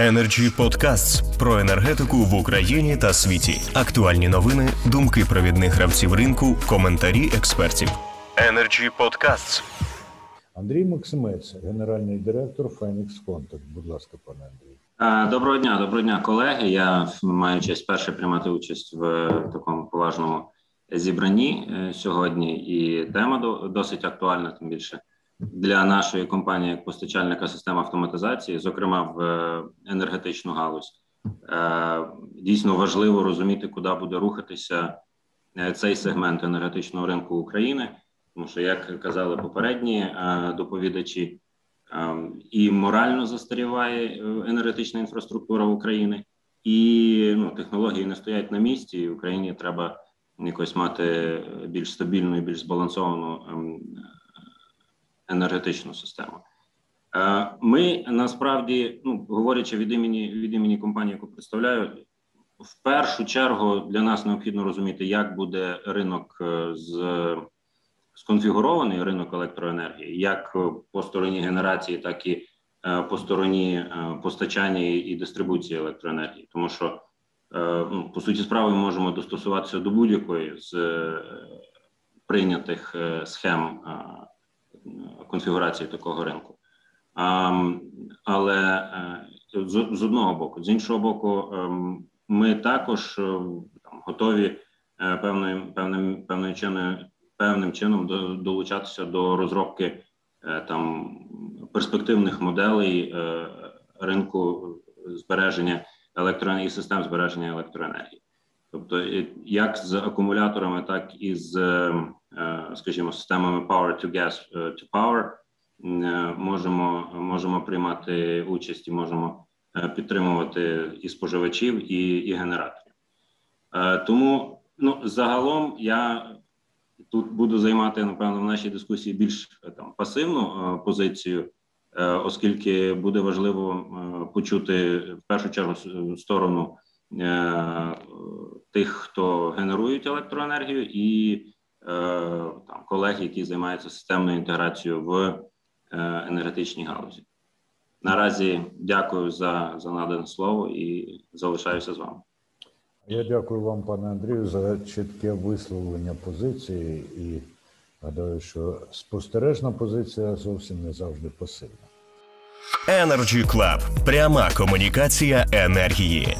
Energy Podcasts про енергетику в Україні та світі. Актуальні новини, думки провідних гравців ринку, коментарі експертів. Energy Podcasts. Андрій Максимець, генеральний директор Phoenix Contact. Будь ласка, пане Андрій. Доброго дня, доброго дня, колеги. Я маю честь перше приймати участь в такому поважному зібранні е, сьогодні, і тема до- досить актуальна, тим більше для нашої компанії як постачальника систем автоматизації, зокрема в е, енергетичну галузь. Е, Дійсно важливо розуміти, куди буде рухатися е, цей сегмент енергетичного ринку України, тому що, як казали попередні доповідачі, і морально застаріває енергетична інфраструктура України, і ну, технології не стоять на місці. і Україні треба якось мати більш стабільну і більш збалансовану ем, енергетичну систему. Е, Ми насправді, ну говорячи від імені від імені компанії, яку представляю, в першу чергу для нас необхідно розуміти, як буде ринок е, з сконфігурований ринок електроенергії, як по стороні генерації, так і е, по стороні е, постачання і дистрибуції електроенергії, тому що е, ну, по суті справи ми можемо достосуватися до будь-якої з е, прийнятих е, схем е, конфігурації такого ринку. Але е, з, одного боку, з іншого боку, ем, ми також е, там готові е, певною певним певною чиною певним чином долучатися до розробки е, там перспективних моделей е, ринку збереження електроенергії, систем збереження електроенергії. Тобто, е, як з акумуляторами, так і з, е, скажімо, системами Power to Gas е, to Power е, можемо, можемо приймати участь і можемо е, підтримувати і споживачів, і, і генераторів. Е, Тому ну загалом я тут буду займати напевно в нашій дискусії більш е, там пасивну е, позицію, е, оскільки буде важливо е, почути в першу чергу сторону е, тих, хто генерують електроенергію, і е, там колег, які займаються системною інтеграцією в е, енергетичній галузі. Наразі дякую за, за надане слово і залишаюся з вами. Я дякую вам, пане Андрію, за чітке висловлення позиції і гадаю, що спостережна позиція зовсім не завжди пасивна. Energy Club. Пряма комунікація енергії.